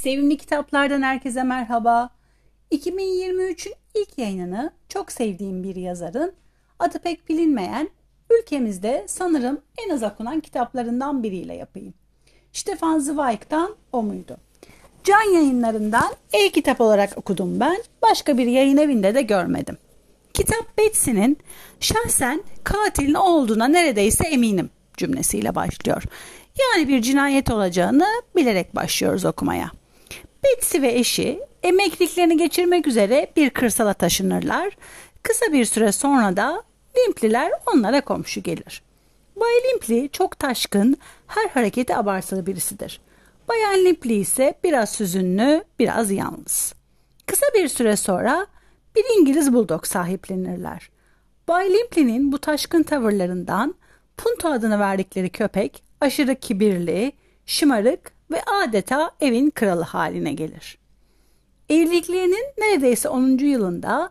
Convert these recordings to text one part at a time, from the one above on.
Sevimli kitaplardan herkese merhaba. 2023'ün ilk yayınını çok sevdiğim bir yazarın adı pek bilinmeyen ülkemizde sanırım en az okunan kitaplarından biriyle yapayım. Stefan Zweig'dan o muydu? Can yayınlarından e-kitap olarak okudum ben. Başka bir yayın evinde de görmedim. Kitap Betsy'nin şahsen katilin olduğuna neredeyse eminim cümlesiyle başlıyor. Yani bir cinayet olacağını bilerek başlıyoruz okumaya. Betsy ve eşi emekliliklerini geçirmek üzere bir kırsala taşınırlar. Kısa bir süre sonra da Limpliler onlara komşu gelir. Bay Limpli çok taşkın, her hareketi abartılı birisidir. Bayan Limpli ise biraz süzünlü, biraz yalnız. Kısa bir süre sonra bir İngiliz buldog sahiplenirler. Bay Limpli'nin bu taşkın tavırlarından Punto adını verdikleri köpek aşırı kibirli, şımarık ve adeta evin kralı haline gelir. Evliliklerinin neredeyse 10. yılında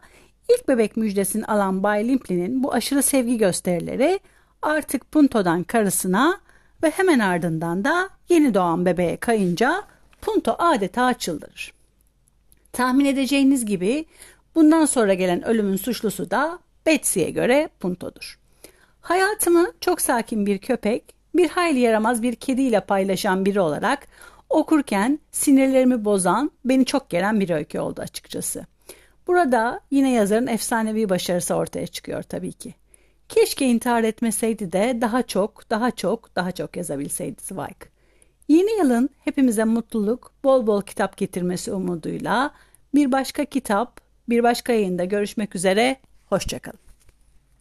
ilk bebek müjdesini alan Bay Limpli'nin bu aşırı sevgi gösterileri artık Punto'dan karısına ve hemen ardından da yeni doğan bebeğe kayınca Punto adeta çıldırır. Tahmin edeceğiniz gibi bundan sonra gelen ölümün suçlusu da Betsy'ye göre Punto'dur. Hayatımı çok sakin bir köpek, bir hayli yaramaz bir kediyle paylaşan biri olarak okurken sinirlerimi bozan, beni çok gelen bir öykü oldu açıkçası. Burada yine yazarın efsanevi başarısı ortaya çıkıyor tabii ki. Keşke intihar etmeseydi de daha çok, daha çok, daha çok yazabilseydi Zweig. Yeni yılın hepimize mutluluk, bol bol kitap getirmesi umuduyla bir başka kitap, bir başka yayında görüşmek üzere. Hoşçakalın.